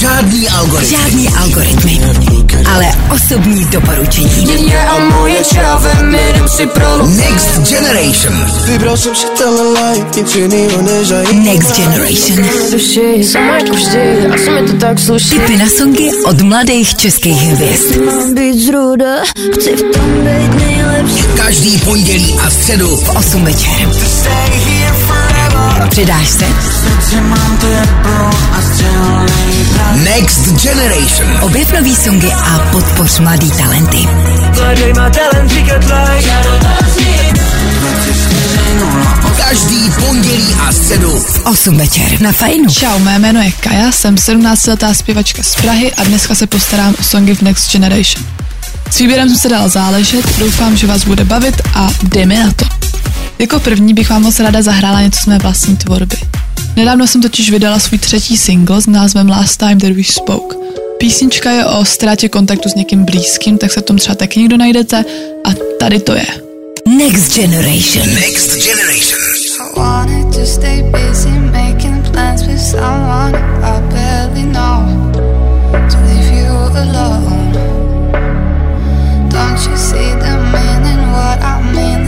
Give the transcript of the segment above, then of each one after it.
Žádný algoritmy. Žádný algoritmy, ale osobní doporučení. a moje čávem, jdem si pro Next Generation. Vybral jsem si tenhle life, nic jinýho nezají. Next Generation. Jako Tipy na songy od mladých českých hvězd. Mám být zruda, chci v tom být nejlepší Každý pondělí a středu V 8 večer. Přidáš se? Next Generation. Objev nový songy a podpoř mladý talenty. Každý pondělí a středu V 8 večer na Fajnu. Čau, mé jméno je Kaja, jsem 17-letá zpěvačka z Prahy a dneska se postarám o songy v Next Generation. S výběrem jsem se dala záležet, doufám, že vás bude bavit a jdeme na to. Jako první bych vám moc ráda zahrála něco z mé vlastní tvorby. Nedávno jsem totiž vydala svůj třetí single s názvem Last Time That We Spoke. Písnička je o ztrátě kontaktu s někým blízkým, tak se v tom třeba taky někdo najdete a tady to je. Next Generation. Next Generation. I wanted to stay busy making plans with someone I barely know. To leave you alone. Don't you see the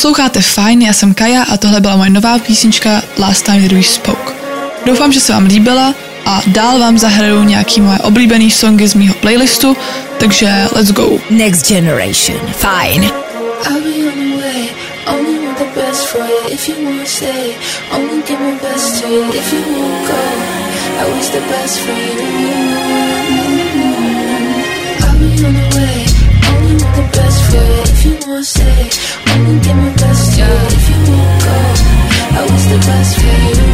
Posloucháte fajn, já jsem Kaja a tohle byla moje nová písnička Last Time That We Spoke. Doufám, že se vám líbila a dál vám zahraju nějaký moje oblíbený songy z mýho playlistu, takže let's go. Next Generation. Fajn. I'll be on the way. Only want the best for you if you won't stay. Only give my best to you if you won't go. I wish the best for you. Want the best for you if you won't stay. Only give my best to you if you won't go. I wish the best for you.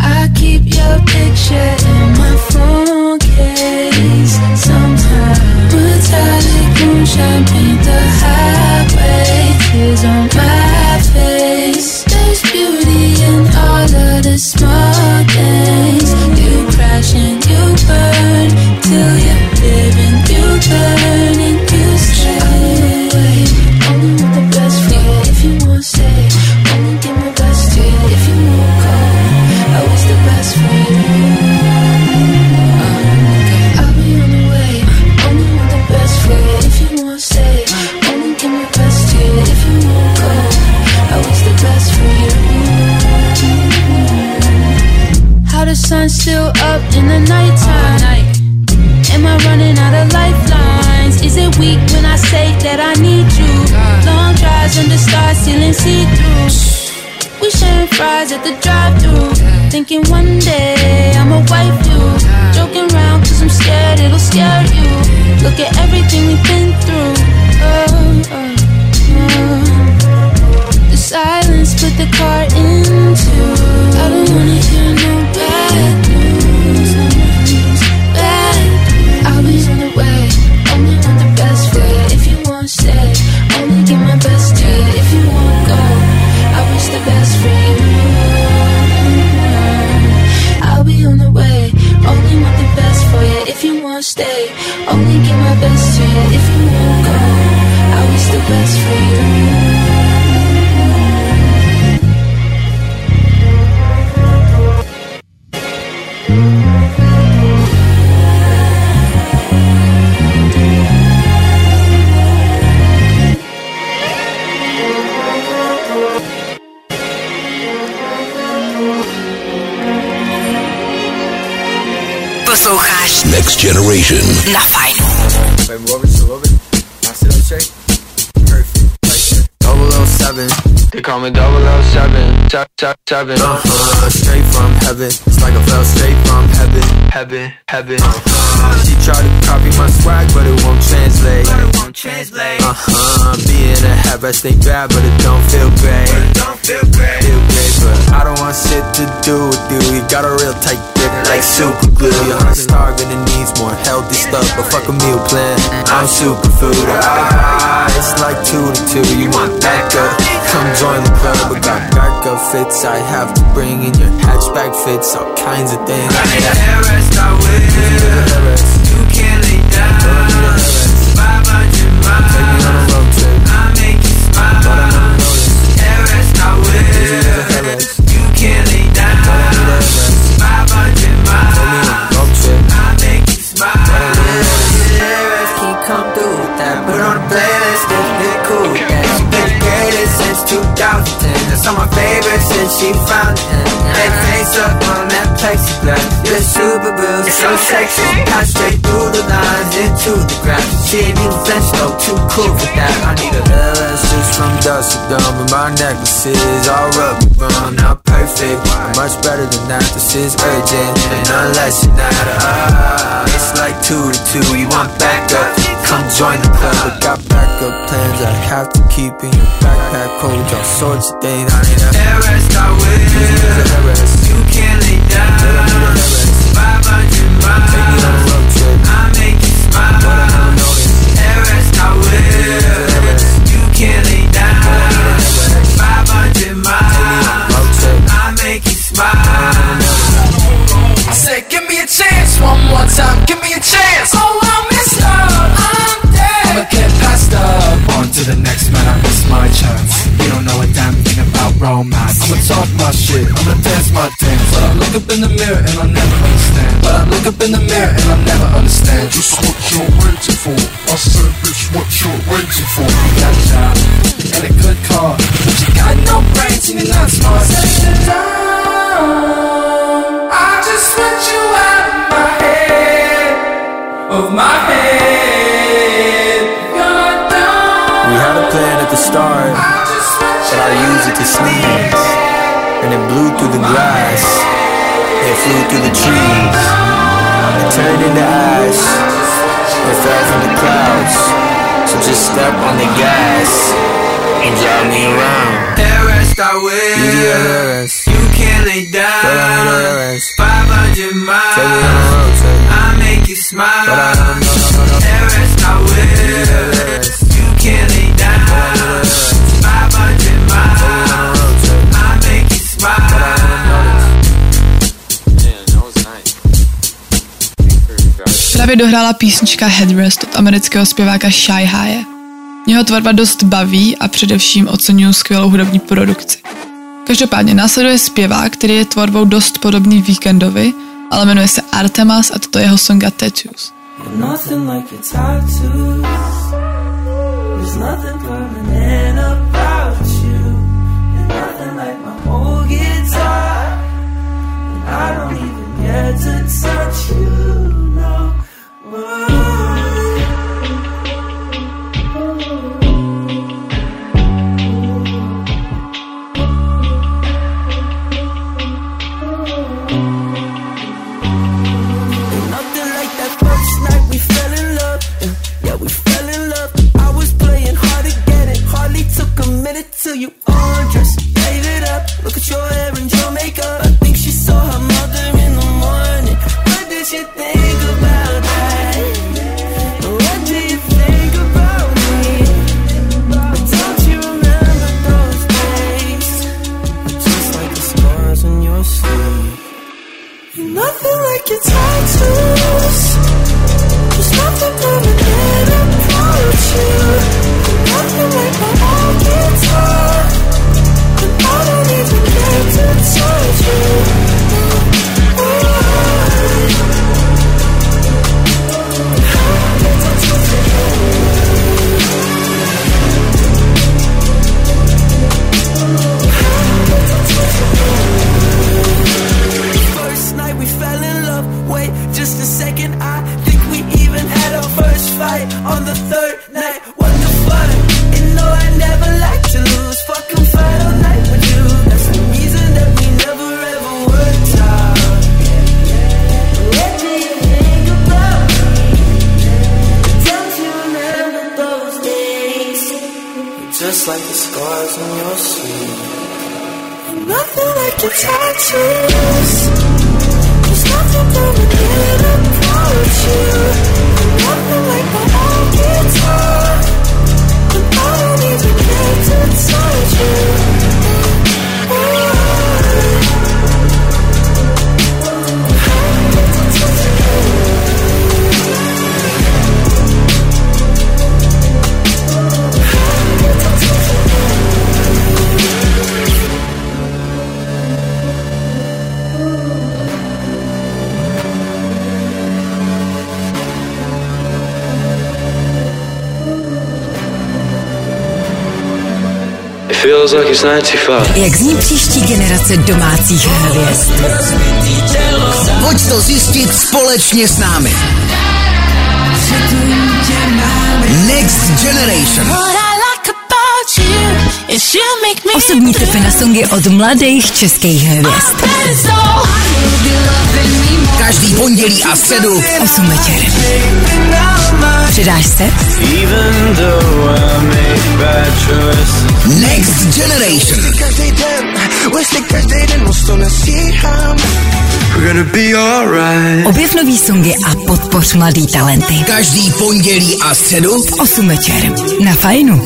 I keep your picture in my phone case sometimes. Metallic moonshine paint the highway. Tears on generation. Not fine. Play 007. They call me 007. Tap, tap, seven. Uh-huh. Straight from heaven. It's like I fell straight from heaven. Heaven, heaven. Uh-huh. She tried to copy my swag, but it won't translate. But it won't translate. Uh-huh. Being a hat rest ain't bad, but it don't feel great. But it don't feel great. Feel great, but I don't want shit to do with you. You got a real tight grip like super glue. You're starving and needs more healthy stuff, but fuck a meal plan. I'm superfood. Ah, it's like two to two. You want backup? Come join the club. We got backup fits. I have to bring in your hatchback fits, all kinds of things. I need a hairrest. I will. You can't lay down. 500 miles. She found it. Head face up on that plexiglass. You're super blue, so sexy. Pass straight through the lines into the grass. She ain't even flinch though, too cool for that. I need a just from dusk to dawn, but my necklaces all rubber bone. Not perfect, but much better than that. This is urgent, and none less than that. Ah, it's like two to two. You want backup? Come join the club. I got backup plans I have to keep in your backpack. Hold all sorts of things. I need a Everest, I will. You one more time. Give me a chance. Oh, I missed up. I'm dead. I'ma get passed up. On to the next man. I miss my chance. You don't know a damn thing about romance. I'ma talk my shit. I'ma dance my dance. But I look up in the mirror and I'll never understand. But I look up in the mirror and I'll never understand. Just what you're waiting for. I said, bitch, what you're waiting for. You got a job and a good car. But you got no brains and you're not smart. I just want you out of my head, of my head. We had a plan at the start, but I used it to sneeze, and it blew through the grass. It flew through the trees. It turned into ash. It fell from the clouds. So just step on the gas and drive me around. Everest, I will. You can't lay down. 500 miles. I make you smile. Everest, I will. You can't lay down. 500 miles. I make you smile. Právě dohrála písnička Headrest od amerického zpěváka Shy High. Jeho tvorba dost baví a především oceňují skvělou hudební produkci. Každopádně následuje zpěvák, který je tvorbou dost podobný Weekendovi, ale jmenuje se Artemas a toto je jeho songa Tattoos. Nothing like your tattoos. There's nothing Just like the scars on your sleeve. Nothing like your tattoos. There's nothing permanent about you. Nothing like my old guitar. And I don't even get to touch you. Jak zní příští generace domácích hvězd? Pojď to zjistit společně s námi. Next Generation. Osobní tipy na songy od mladých českých hvězd. Každý pondělí a středu v 8 večer. Přidáš se? Next Generation. Vlastně. Objev nový songy a podpoř mladý talenty. Každý pondělí a středu v 8 večer. Na fajnu.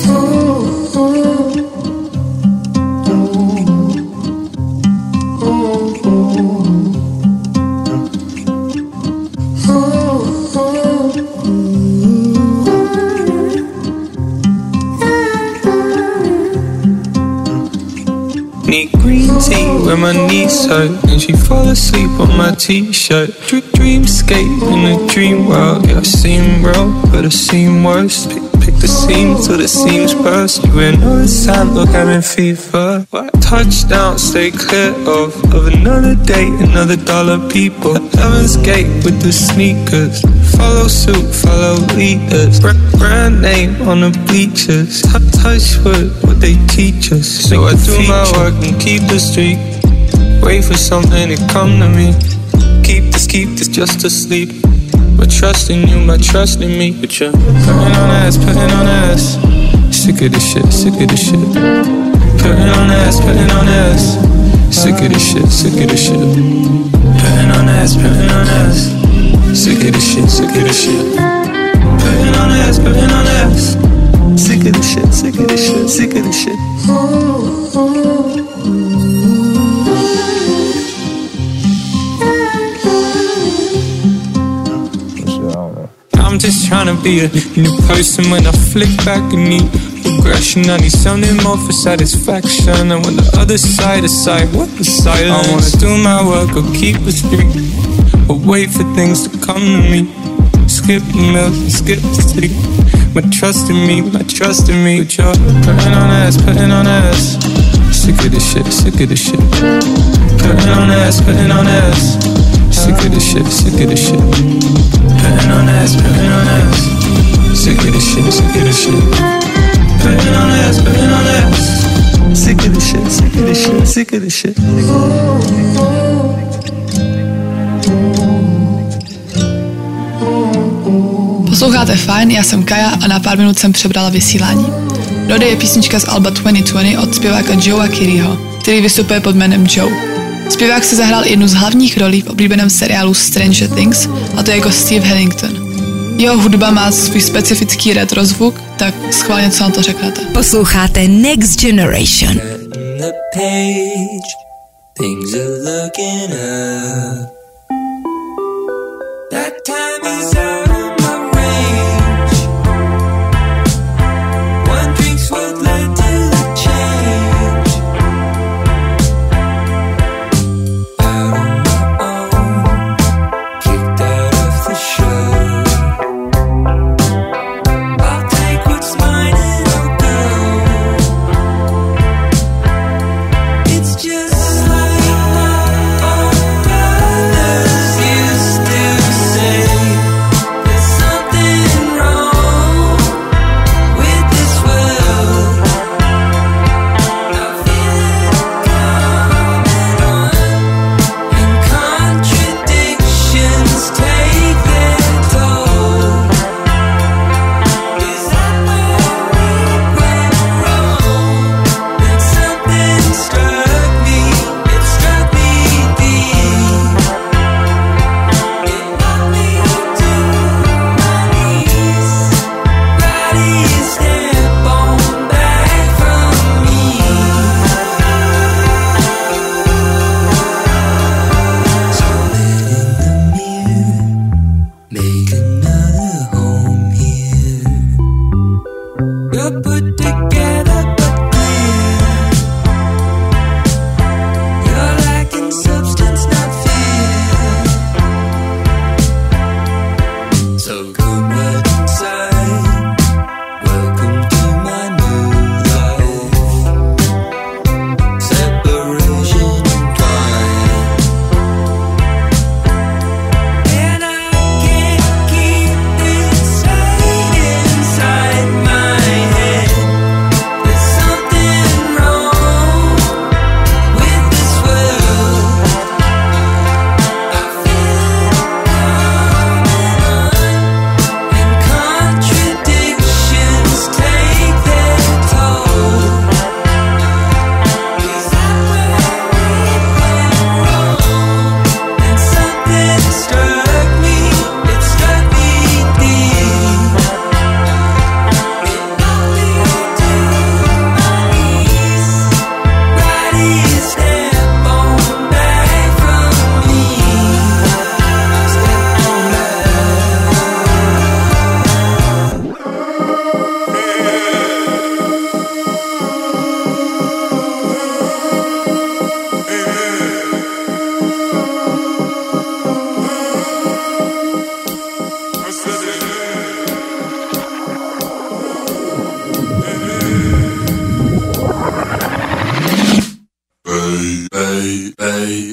Hurt And she fall asleep on my t-shirt. Dr- Dreamscape in a dream world. Yeah, I seem real, but I seem worse. Pick, pick the seams till the seams burst. You ain't know it's time, look, I'm in fever. Touchdown, stay clear of Of another day, another dollar people. Heaven's gate with the sneakers. Follow suit, follow leaders. Br- Brand name on the bleachers. Touch wood, what they teach us. So I do my work and keep the streak Wait for something to come to me. Keep this, keep this just to sleep. But trusting you, but trusting me. But you're putting on ass, putting on ass. Sick of this shit, sick of this shit. Putting on ass, putting on ass. Sick of this shit, sick of this shit. Putting on ass, putting on ass. Sick of this shit, sick of this shit. Putting on ass, putting on ass. Sick of this shit, sick of this shit, sick of this shit just trying to be a new person when I flick back and need progression. I need something more for satisfaction. I want the other side aside, what the silence? I wanna do my work or keep a streak, or wait for things to come to me. Skip the meals, skip the sleep. My trust in me, my trust in me. But you're putting on ass, putting on ass. Sick of this shit, sick of this shit. Putting on ass, putting on ass. Sick of this shit, sick of this shit. Putting on ass, putting on ass. Sick of this shit, sick of this shit. Putting on ass, putting on ass. Sick of this shit, sick of this shit, sick of this shit. Posloucháte fajn, já jsem Kaja a na pár minut jsem přebrala vysílání. Dode je písnička z Alba 2020 od zpěváka Joea Kiriho, který vystupuje pod jménem Joe. Zpěvák si zahrál jednu z hlavních rolí v oblíbeném seriálu Stranger Things, a to jako Steve Harrington. Jeho hudba má svůj specifický retro zvuk, tak schválně co vám to řeknete. Posloucháte Next Generation. Things are looking up. That time is over.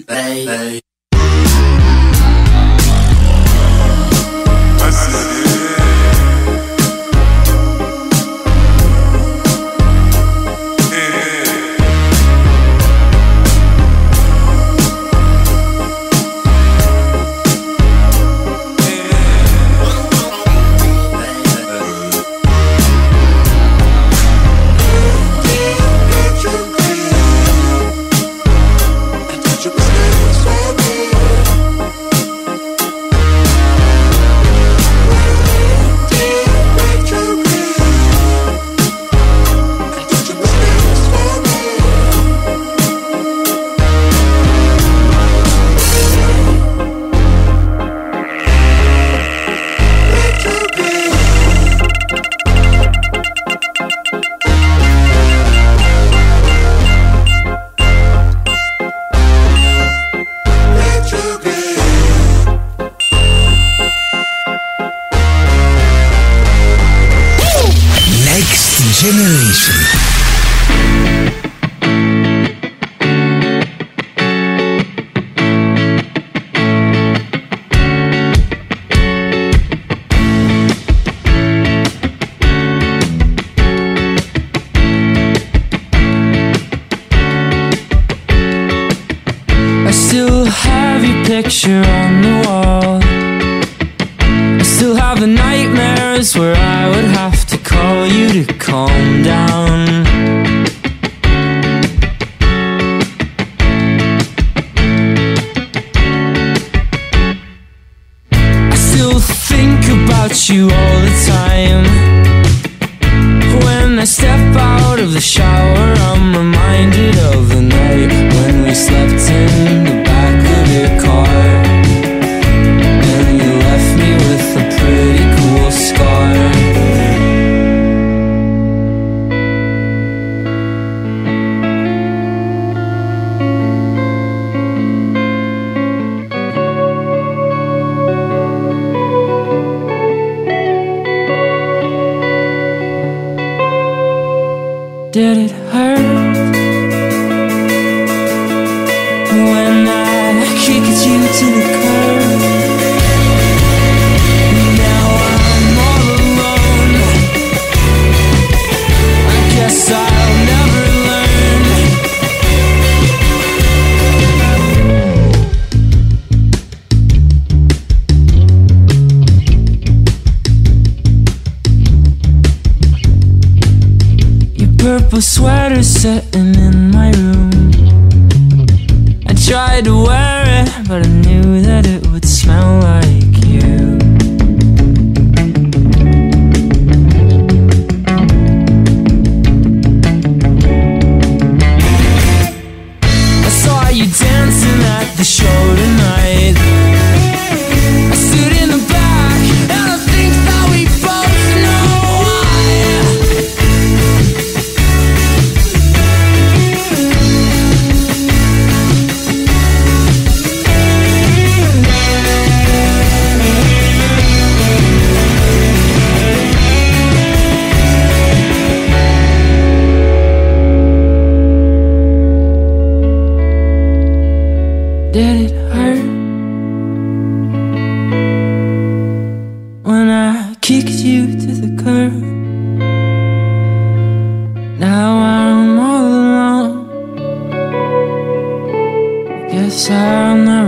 Hey, hey. still have the nightmares where I would have to call you to calm down. I still think about you Did it hurt when I kicked you to the curb? Sitting in my room. I tried to wear sound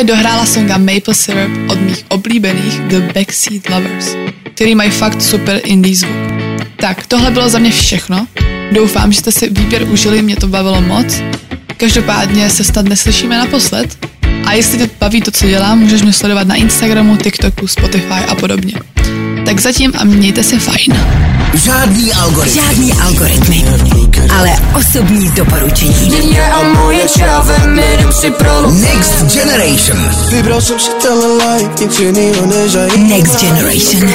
Právě dohrála songa Maple Syrup od mých oblíbených The Backseat Lovers, který mají fakt super indie zvuk. Tak, tohle bylo za mě všechno. Doufám, že jste si výběr užili, mě to bavilo moc. Každopádně se snad neslyšíme naposled. A jestli tě baví to, co dělám, můžeš mě sledovat na Instagramu, TikToku, Spotify a podobně. Tak zatím a mějte se fajn. Žádný algoritmy. Žádný algoritmy, ale osobní doporučení. Next Generation. Next Generation.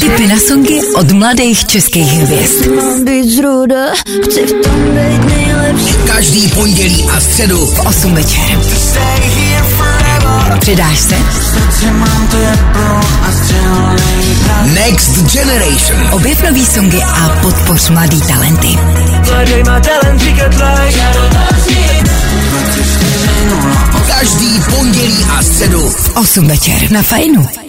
Tipy na songy od mladých českých hvězd. Mám být zruda, chci v tom být nejlepší Každý pondělí a středu V 8 večer. Přidáš se? Next Generation. Objev nový songy a podpoř mladý talenty. Každý pondělí a středu V 8 večer na Fajnu.